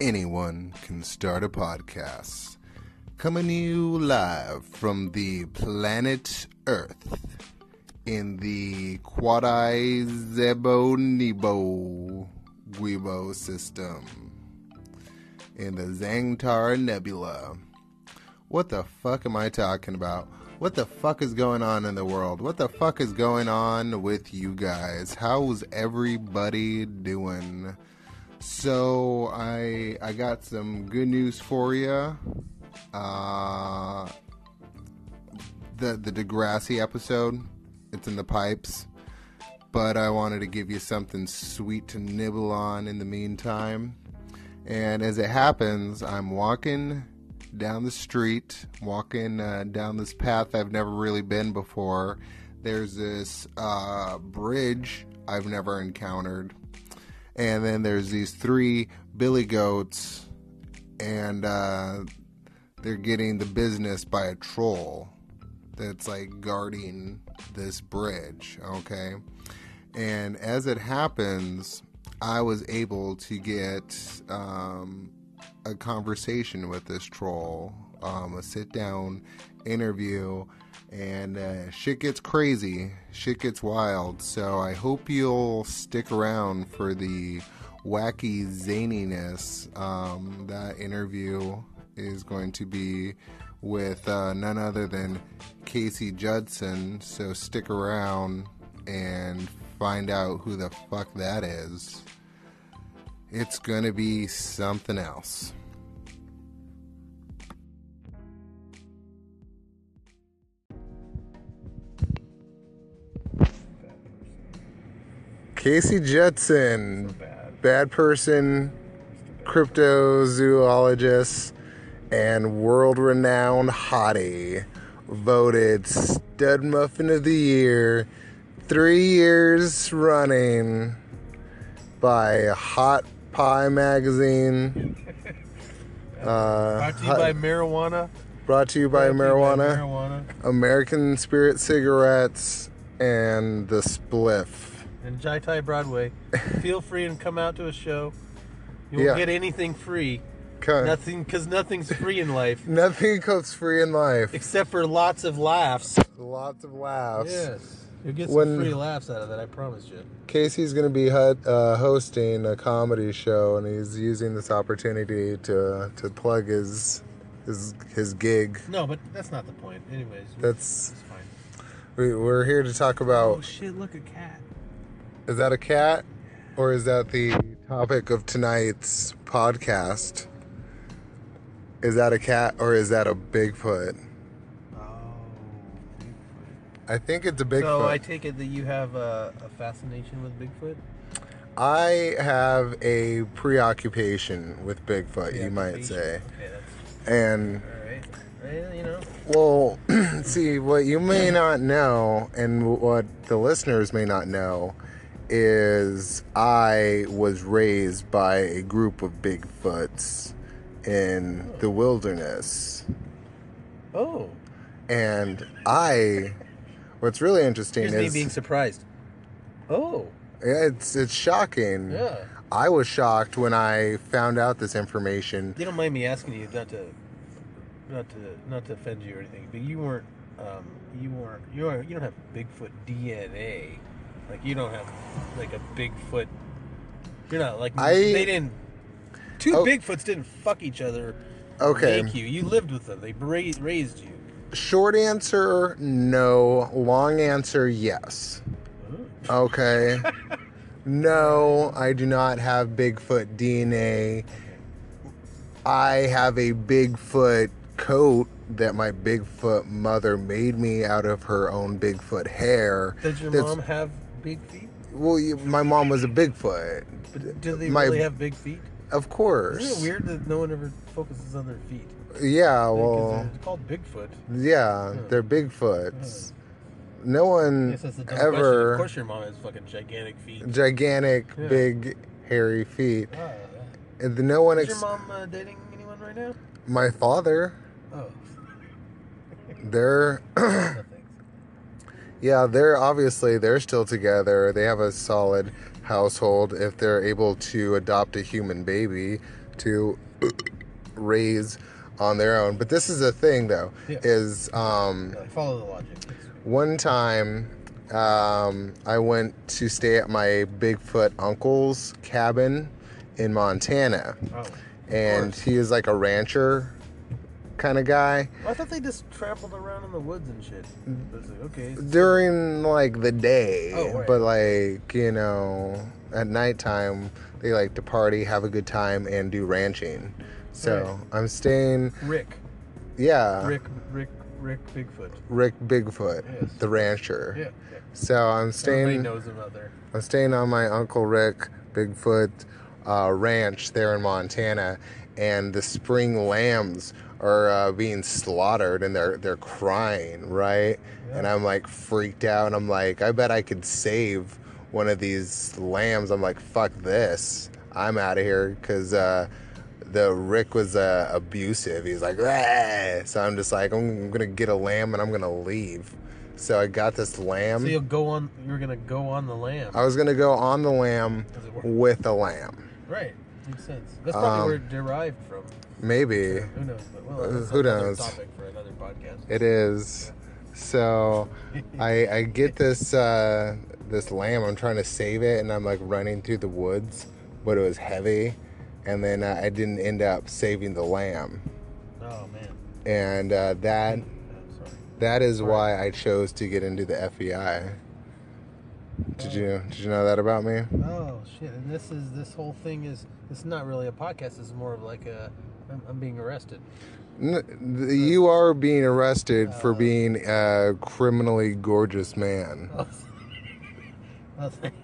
anyone can start a podcast. Coming to you live from the planet Earth in the Quadi Zebo Nebo Guibo system in the Zangtar Nebula. What the fuck am I talking about? What the fuck is going on in the world? What the fuck is going on with you guys? How's everybody doing? So I I got some good news for you. Uh, the the Degrassi episode, it's in the pipes, but I wanted to give you something sweet to nibble on in the meantime. And as it happens, I'm walking down the street, walking uh, down this path I've never really been before. There's this uh, bridge I've never encountered and then there's these three billy goats and uh, they're getting the business by a troll that's like guarding this bridge okay? And as it happens i was able to get um, a conversation with this troll um, a sit down interview and uh, shit gets crazy, shit gets wild. So I hope you'll stick around for the wacky zaniness. Um, that interview is going to be with uh, none other than Casey Judson. So stick around and find out who the fuck that is. It's gonna be something else. Casey Judson, bad. bad person, cryptozoologist, and world renowned hottie, voted Stud Muffin of the Year three years running by Hot Pie Magazine. Uh, Brought to you Hot- by marijuana. brought to you by Brought to you marijuana, marijuana American Spirit Cigarettes, and the Spliff. And Jai Tai Broadway. Feel free and come out to a show. You won't Yeah. get anything free. Co- Nothing, because nothing's free in life Nothing comes free in life. except for lots of laughs. Lots of laughs. Yes, you'll get some When- free laughs out of that. I promise you. Casey's going to be uh, hosting a comedy show, and he's using this opportunity to to plug his his his gig. No, but that's not the point. Anyways, That's it's fine. we, we're here to talk about. Oh shit! Look, a cat. Is that a cat, or is that the topic of tonight's podcast? Is that a cat, or is that a Bigfoot? Oh. I think it's a Bigfoot. So I take it that you have a, a fascination with Bigfoot. I have a preoccupation with Bigfoot, you might say. Okay, And all right. Well, you know. well, see, what you may not know, and what the listeners may not know, is I was raised by a group of Bigfoots in the wilderness. Oh, And I, what's really interesting here's me is being surprised. Oh, it's it's shocking. yeah. I was shocked when I found out this information. You don't mind me asking you not to, not to, not to offend you or anything, but you weren't, um, you weren't, you are, you don't have Bigfoot DNA. Like you don't have like a Bigfoot. You're not like I- they didn't. Two Oh. Bigfoots didn't fuck each other. Okay. Make you. You lived with them. They raised raised you. Short answer, no. Long answer, yes. Okay. no, I do not have Bigfoot DNA. I have a Bigfoot coat that my Bigfoot mother made me out of her own Bigfoot hair. Does your That's- mom have big feet? Well, you, my mom was a Bigfoot. But do they My- really have big feet? Of course. Isn't it weird that no one ever focuses on their feet? Yeah, well, they're called Bigfoot. yeah, they're Bigfoots. No one Yes, that's a dumb question. Of ever course, your mom has fucking gigantic feet. gigantic, Yeah. big, hairy feet. Ah, yeah. And no one Is ex- your mom uh, dating anyone right now? my father. Oh, They're. yeah, they're obviously they're still together. They have a solid household if they're able to adopt a human baby to raise on their own. But this is a thing though, Yeah. is um, follow the logic. One time um, I went to stay at my Bigfoot uncle's cabin in Montana, Oh, and he is like a rancher kind of guy. I thought they just trampled around in the woods and shit. Like, okay. during like the day, Oh, right. but like you know, at nighttime they like to party, have a good time, and do ranching. So Right. I'm staying, Rick. yeah, Rick. Rick. Rick Bigfoot. Rick Bigfoot, Yes. the rancher. Yeah. yeah. So I'm Everybody staying, knows him out there. I'm staying on my uncle Rick Bigfoot uh, ranch there in Montana, and the spring lambs are uh, being slaughtered, and they're they're crying, right? And I'm like freaked out. And I'm like, I bet I could save one of these lambs. I'm like, fuck this. I'm out of here because uh, the Rick was uh, abusive. He's like, "Ah." so I'm just like, I'm gonna get a lamb and I'm gonna leave. So I got this lamb. So you'll go on. You're gonna go on the lamb. I was gonna go on the lamb Does it work? with a lamb. Right. Makes sense. That's probably Um, where it derived from. Maybe Who knows? But well, Uh, who knows? Topic for another podcast. it is. So I I get this uh, this lamb. I'm trying to save it, and I'm like running through the woods, but it was heavy, and then uh, I didn't end up saving the lamb, oh man. and uh, that that is why I chose to get into the FBI. Did you did you know that about me? Oh shit! And this is this whole thing is it's not really a podcast. It's more of like a I'm, I'm being arrested. N- th- You are being arrested for Uh, being a criminally gorgeous man. Oh, oh, thank-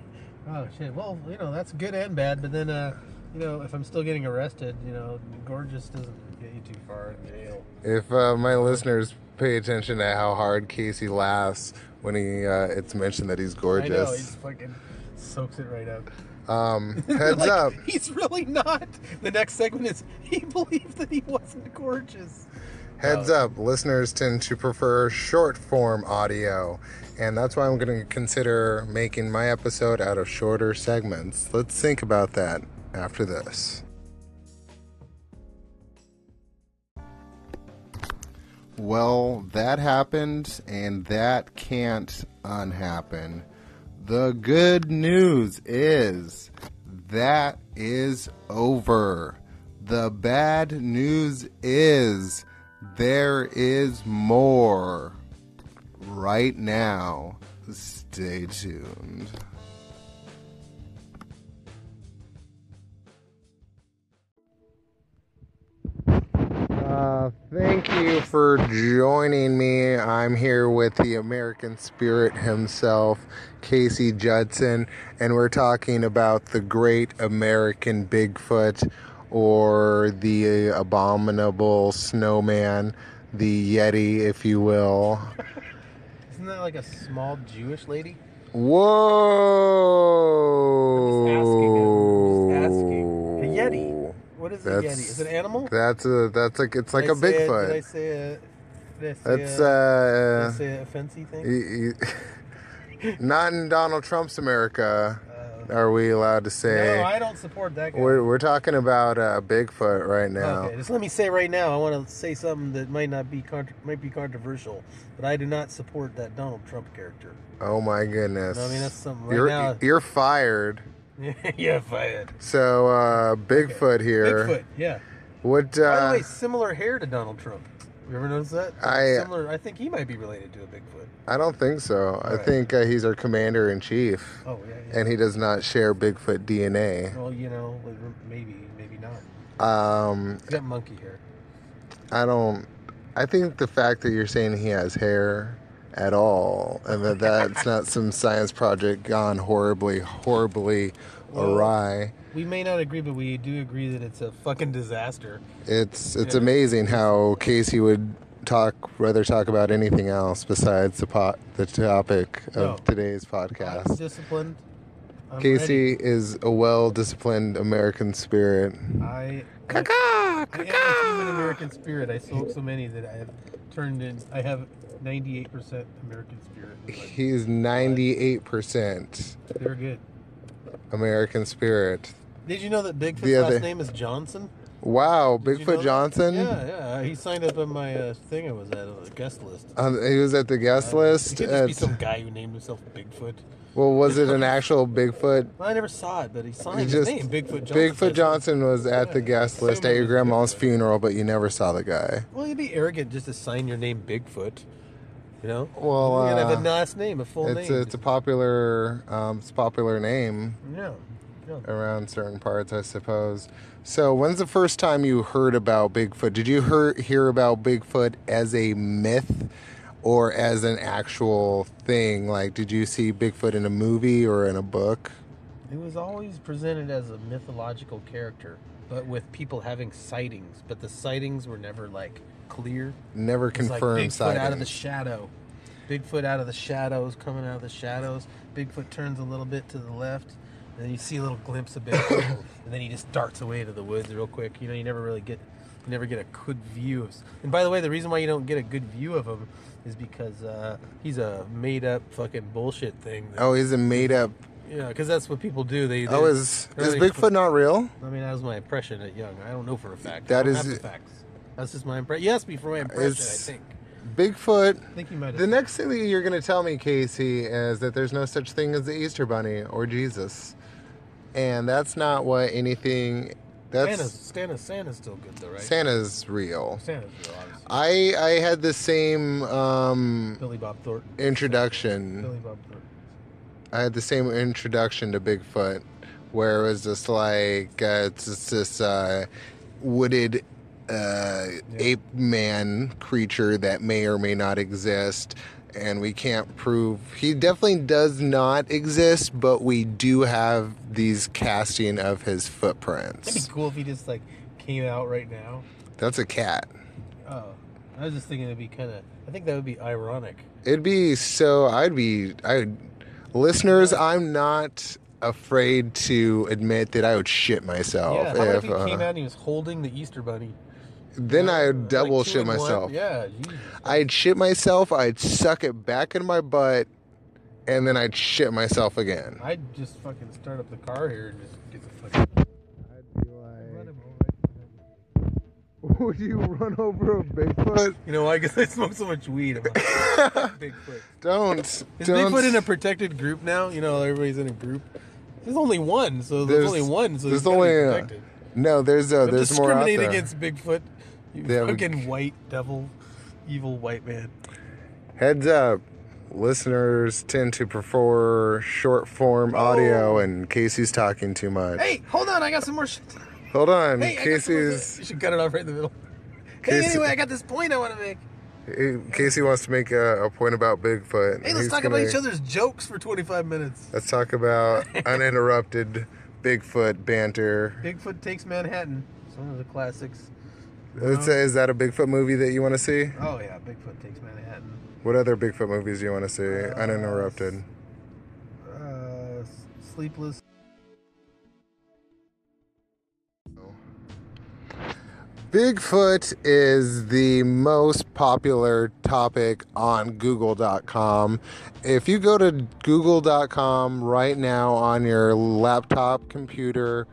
oh, shit! Well, you know that's good and bad. But then, uh, you know, if I'm still getting arrested, you know, gorgeous doesn't get you too far in jail. If uh, my listeners pay attention to how hard Casey laughs when he uh, it's mentioned that he's I know gorgeous, he's fucking soaks it right up. um, heads Like, up. He's really not. The next segment is he believed that he wasn't gorgeous. Heads Oh. up, listeners tend to prefer short form audio, and that's why I'm going to consider making my episode out of shorter segments. Let's think about that after this. Well, that happened, and that can't unhappen. The good news is that is over. The bad news is there is more. Right now, stay tuned. Uh, thank you for joining me. I'm here with the American Spirit himself, Casey Judson, and we're talking about the great American Bigfoot or the abominable snowman, the Yeti, if you will. Isn't that like a small Jewish lady? Whoa! I'm just asking. A Yeti. What is a That's- Yeti? Is it an animal? That's a that's like it's like Did a say Did I say a? Did I say That's a, uh. did I say a fancy thing? Y- y- Not in Donald Trump's America Uh, are we allowed to say. no, I don't support that guy. we're, we're talking about uh, Bigfoot right now. Okay, just let me say right now. I want to say something that might not be contr might be controversial, but I do not support that Donald Trump character. Oh my goodness. I mean, that's something right you're, now. you're fired. yeah, fired. So, uh, Bigfoot here. Bigfoot. Yeah. What, Uh, By the uh, way, similar hair to Donald Trump. You ever notice that? I- similar. I think he might be related to a Bigfoot. I don't think so. I Right. think uh, he's our commander in chief, Oh yeah. yeah. and he does not share Bigfoot DNA. well, you know, maybe, maybe not. Um, He's got monkey hair. I don't. I think the fact that you're saying he has hair at all, and that that's not some science project gone horribly, horribly Well- awry. We may not agree, but we do agree that it's a fucking disaster. It's it's Yeah. amazing how Casey would talk rather talk about anything else besides the pot the topic of No. today's I'm podcast. disciplined. I'm Casey is a well-disciplined American spirit. ready. I. Caca, I am a human. American spirit. I sold so many that I have turned in. I have 98% American spirit. my- He's 98% They're good. American spirit. Did you know that Bigfoot's The other- last name is Johnson? Wow, Did you Bigfoot know that? Johnson. Yeah, yeah. He signed up on my uh, thing. I was at a guest list. Um, he was at the guest Uh, list. It could just be at- some guy who named himself Bigfoot. well, was it an actual Bigfoot? Well, I never saw it, but he signed He his just name, Bigfoot Johnson. Bigfoot Johnson was at the guest list at your grandma's funeral, but you never saw the guy. Well, you'd be arrogant just to sign your name Bigfoot. You know? Well, you gotta have uh, a last name, a full It's name. a, it's a popular um, it's a popular name yeah. Around certain parts, I suppose. So, when's the first time you heard about Bigfoot? Did you hear hear about Bigfoot as a myth or as an actual thing? Like, did you see Bigfoot in a movie or in a book? It was always presented as a mythological character, but with people having sightings. But the sightings were never like clear. Never It's like confirmed Bigfoot out of the shadow. Bigfoot out of the shadows, coming out of the shadows. Bigfoot turns a little bit to the left, and then you see a little glimpse of Bigfoot, and then he just darts away into the woods real quick. You know, you never really get, you never get a good view of. And by the way, the reason why you don't get a good view of him is because uh, he's a made-up fucking bullshit thing. That, Oh, he's a made up. yeah, because that's what people do. They, they Oh, is is really- Bigfoot not real? I mean, that was my impression at young. I don't know for a fact. That is- facts. That's just my impression. You asked me for my impression. I think. Bigfoot. I think you might. The next thing that you're going to tell me, Casey, is that there's no such thing as the Easter Bunny or Jesus, and that's not what anything. Santa's, That's Santa's, Santa's still good though, right? Santa's real. Santa's real, obviously. I I had the same um, Billy Bob Thornton. introduction. Billy Bob Thornton. I had the same introduction to Bigfoot, where it was just like uh, it's just this uh, wooded uh, ape man creature that may or may not exist, and we can't prove he definitely does not exist, but we do have these casting of his footprints. That'd be cool if he just like came out right now. That's a cat. Oh, I was just thinking it'd be kind of. I think that would be ironic. It'd be so. I'd be. I, listeners, I'm not afraid to admit that I would shit myself yeah, how if. if he came uh, out and he was holding the Easter bunny? Then I would like shit in one? myself. Yeah, Jesus. I'd shit myself. I'd suck it back in my butt, and then I'd shit myself again. I'd just fucking start up the car here and just get the fucking. I'd be like, "Would you run over a Bigfoot? You know why? Because I smoke so much weed. I'm like, Bigfoot. Don't, Is don't." Bigfoot in a protected group now? You know, everybody's in a group. There's only one, so there's, There's- only one, so there's there's only, be uh, protected. no, there's uh, there's more out discriminate there. against Bigfoot. You They have a- fucking white devil, evil white man. Heads up, listeners tend to prefer short form oh. audio, Oh. and Casey's talking too much. Hey, hold on, I got some more shit. Hold on, Hey, Casey's. You should cut it off right in the middle. Hey, anyway, I got this point I want to make. Casey wants to make a, a point about Bigfoot. Hey, let's He's talk gonna- about each other's jokes for 25 minutes. Let's talk about uninterrupted Bigfoot banter. Bigfoot takes Manhattan. It's one of the classics. Let's say, is that a Bigfoot movie that you want to see? Oh yeah, Bigfoot takes Manhattan. What other Bigfoot movies do you want to see? Uh, Uninterrupted. Uh, Sleepless. Bigfoot is the most popular topic on Google.com. If you go to Google.com right now on your laptop computer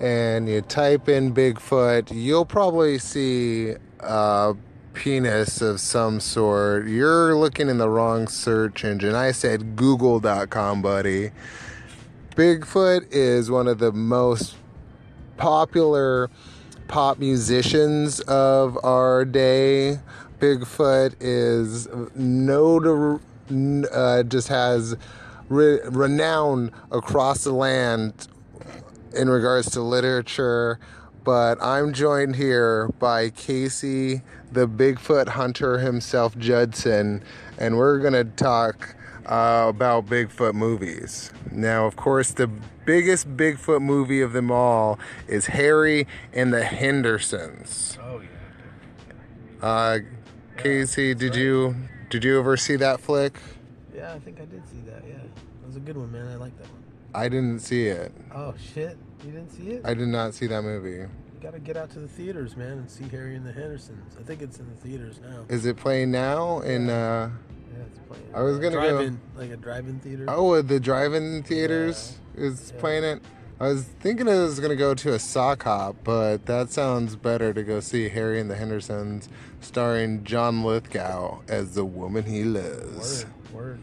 and you type in Bigfoot, you'll probably see a penis of some sort. You're looking in the wrong search engine. I said Google.com, buddy. Bigfoot is one of the most popular pop musicians of our day. Bigfoot is notor- uh, just has re- renown across the land in regards to literature. But I'm joined here by Casey, the Bigfoot hunter himself, Judson, and we're going to talk uh, about Bigfoot movies. Now, of course, the biggest Bigfoot movie of them all is Harry and the Hendersons. Oh yeah. Uh, Casey, did right. you did you ever see that flick? Yeah, I think I did see that. Yeah, it was a good one, man. I like that one. I didn't see it. Oh shit, you didn't see it? I did not see that movie. You gotta get out to the theaters, man, and see Harry and the Hendersons. I think it's in the theaters now. Is it playing now? In uh, Yeah, it's playing. I was gonna go- drive-in, like a drive-in theater. oh, the drive-in theaters is Yeah. playing it. I was thinking I was gonna go to a sock hop, but that sounds better to go see Harry and the Hendersons, starring John Lithgow as the woman he loves. Word, word.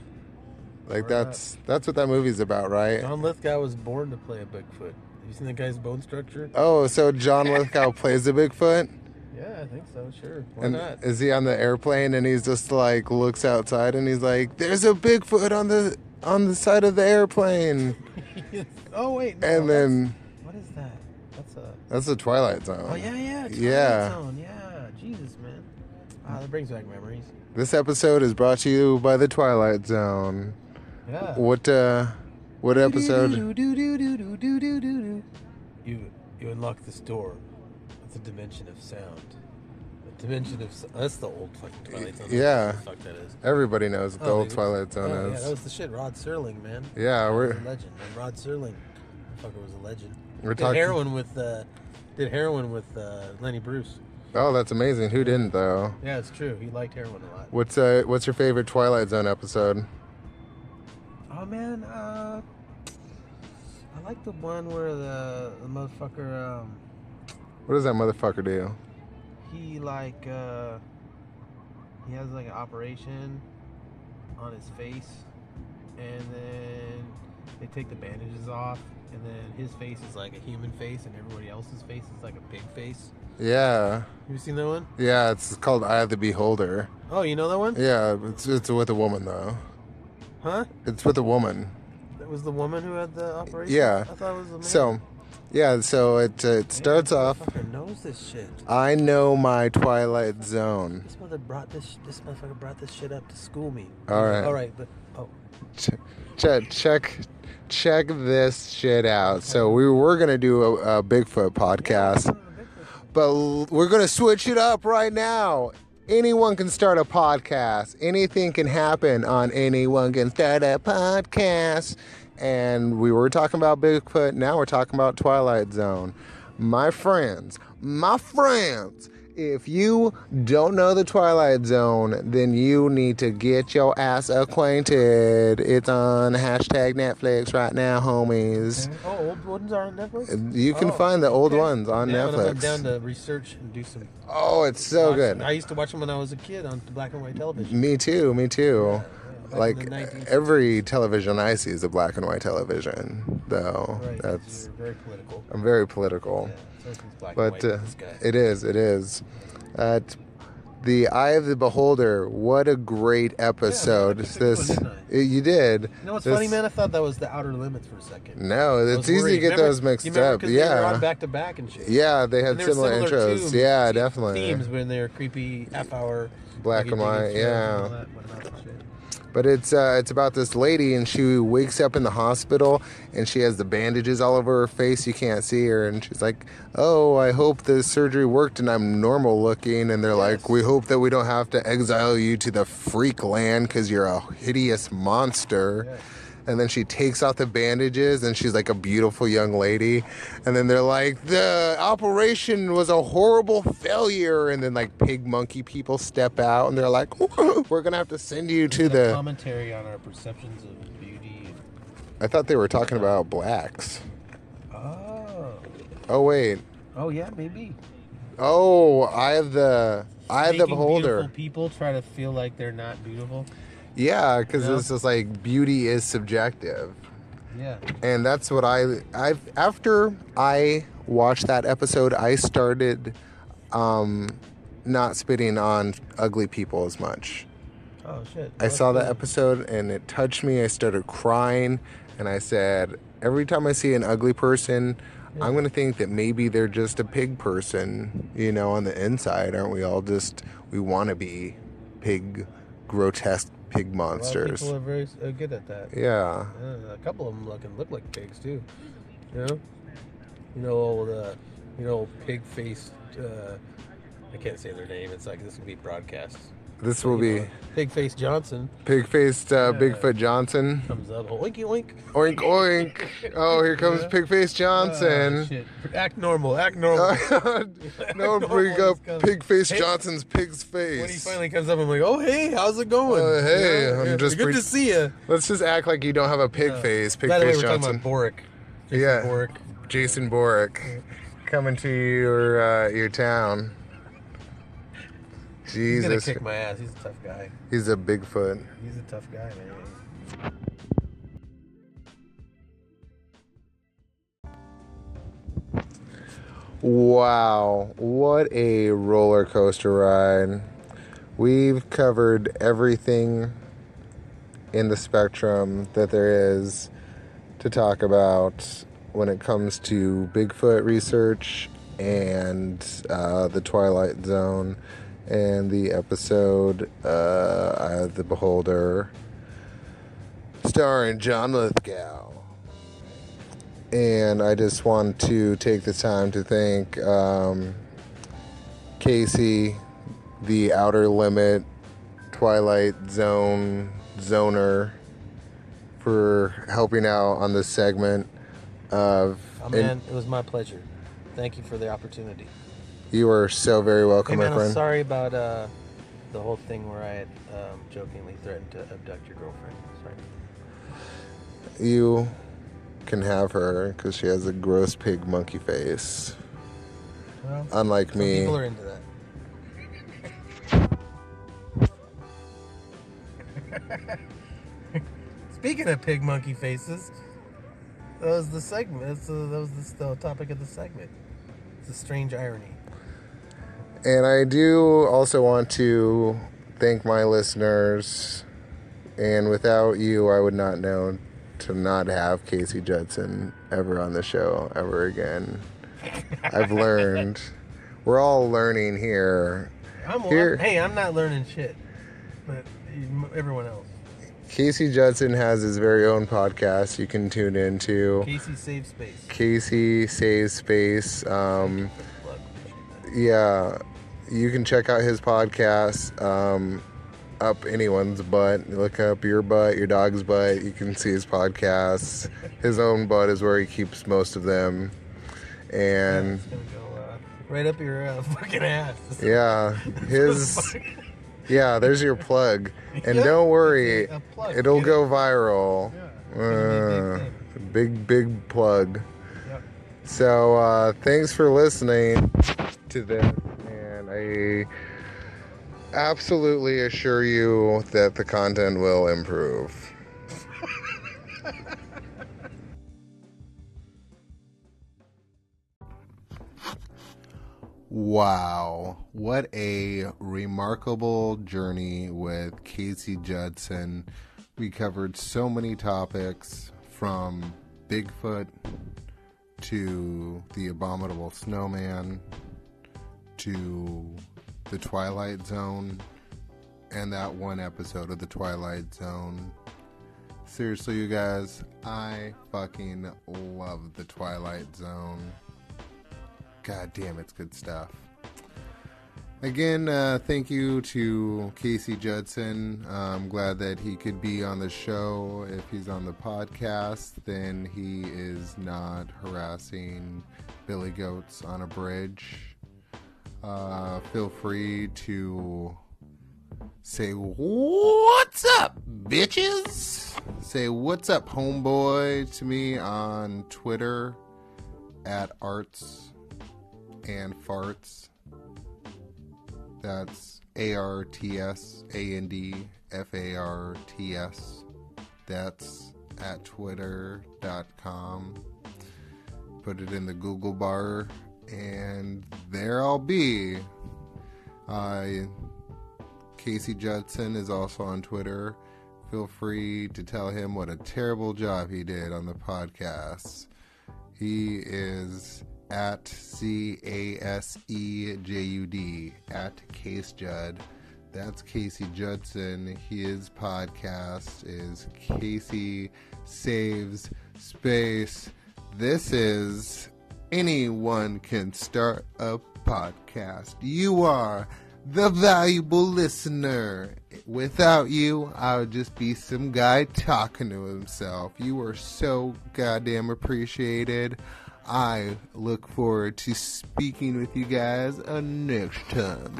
Like that's that's what that movie's about, right? John Lithgow was born to play a Bigfoot. Have you seen that guy's bone structure? Oh, so John Lithgow plays a Bigfoot, Yeah, I think so. Sure. Why and not? is he on the airplane and he's just like looks outside and he's like, "There's a Bigfoot on the on the side of the airplane," oh wait. No, and then what is that? That's a. that's the Twilight Zone. Oh yeah, yeah. Twilight Yeah. Zone. Yeah. Jesus, man. Ah, that brings back memories. This episode is brought to you by the Twilight Zone. Yeah. What uh what episode? You you unlock this door. It's a dimension of sound. A dimension of s- that's the old fucking Twilight Zone. Yeah. What the fuck that is. Everybody knows what the Oh, old dude. Twilight Zone Oh, is. Yeah, that was the shit. Rod Serling, man. Yeah, He we're was a legend. Man. Rod Serling, fucker was a legend. we're Did talking. heroin with uh, did heroin with uh, Lenny Bruce. Oh, that's amazing. Who didn't though? Yeah, it's true. He liked heroin a lot. What's uh what's your favorite Twilight Zone episode? Oh man, uh, I like the one where the the motherfucker um What does that motherfucker do? he like uh he has like an operation on his face and then they take the bandages off and then his face is like a human face and everybody else's face is like a pig face. Yeah, Have you seen that one? yeah. It's called Eye of the Beholder. Oh, you know that one? Yeah, it's it's with a woman though. Huh? It's with a woman. That was the woman who had the operation. Yeah. I thought it was the man. So, yeah. So it uh, it starts off. Motherfucker knows this shit. I know my Twilight Zone. This mother brought this. This motherfucker brought this shit up to school me. All right. All right, but oh, Ch- check check check this shit out. So we were gonna do a, a Bigfoot podcast, but we're gonna switch it up right now. Anyone can start a podcast. Anything can happen on anyone can start a podcast. And we were talking about Bigfoot. Now we're talking about Twilight Zone. My friends, my friends, if you don't know the Twilight Zone, then you need to get your ass acquainted. It's on hashtag Netflix right now, homies. oh, old ones are on Netflix. You can Oh, find the old okay. ones on Yeah, I'm down to research and do some. oh, it's so watch- good. I used to watch them when I was a kid on black and white television. Me too, me too. Back in Like every television I see is a black and white television, though. Right, That's you're very political. I'm very political. Yeah, so everything's and but uh, with this guy. it is it is uh, the eye of the beholder what a great episode good this one, you did You know what's This- funny, man? I thought that was the outer limits for a second. no it's easy to get Remember- those mixed up 'cause They were yeah back to back and shit. yeah they had they similar, intros yeah definitely Themes when they were creepy half hour Black and white, it yeah. And all that, whatnot and shit. But it's uh, it's about this lady, and she wakes up in the hospital, and she has the bandages all over her face. You can't see her, and she's like, "Oh, I hope the surgery worked, and I'm normal looking." And they're like, "We hope that we don't have to exile you to the freak land because you're a hideous monster." Yes. And then she takes off the bandages, and she's like a beautiful young lady. And then they're like, "The operation was a horrible failure." And then like pig monkey people step out, and they're like, "We're gonna have to send you to the." commentary on our perceptions of beauty. I thought they were talking about blacks. Oh, Oh wait. oh yeah, maybe. Oh, I have the I have the beholder. Beautiful people try to feel like they're not beautiful. Yeah, because Yeah. it's just like beauty is subjective, Yeah. and that's what I I've after I watched that episode, I started um not spitting on ugly people as much. Oh shit. I saw that episode and it touched me. I started crying and I said, every time I see an ugly person, I'm going to think that maybe they're just a pig person, you know, on the inside. Aren't we all just, we want to be pig, grotesque pig monsters? people are very uh, good at that. Yeah. Uh, a couple of them look and look like pigs too. You know, you know old, uh, you know, pig faced. Uh, I can't say their name. It's like this will be broadcast. This will be Pig faced Johnson pig faced uh. Bigfoot Johnson. comes up. Oinky oink. Oink, oink. Oh, here comes pig face Oh, Johnson. shit. Act normal. Act normal. no, bring up pig face Hey. Johnson's pig's face. when he finally comes up, I'm like, oh hey, how's it going? Uh, hey, I'm yeah, just good pre- to see you. Let's just act like you don't have a pig face, pig By the way, face we're Johnson. talking about Boric Jason Yeah. Bork. Jason Boric coming to your uh, your town. He's gonna kick my ass. He's a tough guy. he's a Bigfoot. He's a tough guy, man. Wow, what a roller coaster ride. We've covered everything in the spectrum that there is to talk about when it comes to Bigfoot research and uh, the Twilight Zone and the episode uh, Eye of the Beholder starring John Lithgow. And I just want to take the time to thank um, Casey, the Outer Limit Twilight Zone zoner, for helping out on this segment of. Oh man, it was my pleasure. Thank you for the opportunity. You are so very welcome, Hey man, my I'm friend. sorry about uh, the whole thing where I had um, jokingly threatened to abduct your girlfriend. Sorry. You can have her because she has a gross pig monkey face. Well, Unlike me. people are into that. Speaking of pig monkey faces, that was the segment. That was the, the topic of the segment. It's a strange irony. And I do also want to thank my listeners. And without you, I would not know to not have Casey Judson ever on the show ever again. I've learned. We're all learning here. I'm, Here- hey, I'm not learning shit, but everyone else. Casey Judson has his very own podcast you can tune into. Casey Saves Space. Casey Saves Space. Um, yeah, you can check out his podcast. Um, up anyone's butt. Look up your butt, your dog's butt. You can see his podcasts. His own butt is where he keeps most of them. And gonna go uh, right up your uh, fucking ass. yeah, his yeah. There's your plug. And Yeah, don't worry, it's a- a plug. it'll Get go viral. Yeah, it's gonna be a Uh, big big plug. Yep. So uh, thanks for listening to this, I absolutely assure you that the content will improve. Wow, what a remarkable journey with Casey Judson. We covered so many topics from Bigfoot to the abominable snowman to the Twilight Zone and that one episode of the Twilight Zone. Seriously, you guys, I fucking love the Twilight Zone. God damn, it's good stuff. Again, uh, thank you to Casey Judson. I'm glad that he could be on the show. If he's on the podcast, then he is not harassing Billy Goats on a bridge. Uh, feel free to say, What's up, bitches? Say, What's up, homeboy, to me on Twitter at arts and farts. That's A R T S A N D F A R T S. That's at twitter.com. Put it in the Google bar, and there I'll be. I. Casey Judson is also on Twitter. Feel free to tell him what a terrible job he did on the podcast. He is at C A S E J U D at Case Judd. That's Casey Judson. His podcast is Casey Saves Space. This is Anyone Can Start a Podcast. You are the valuable listener. Without you, I would just be some guy talking to himself. You are so goddamn appreciated. I look forward to speaking with you guys uh, next time.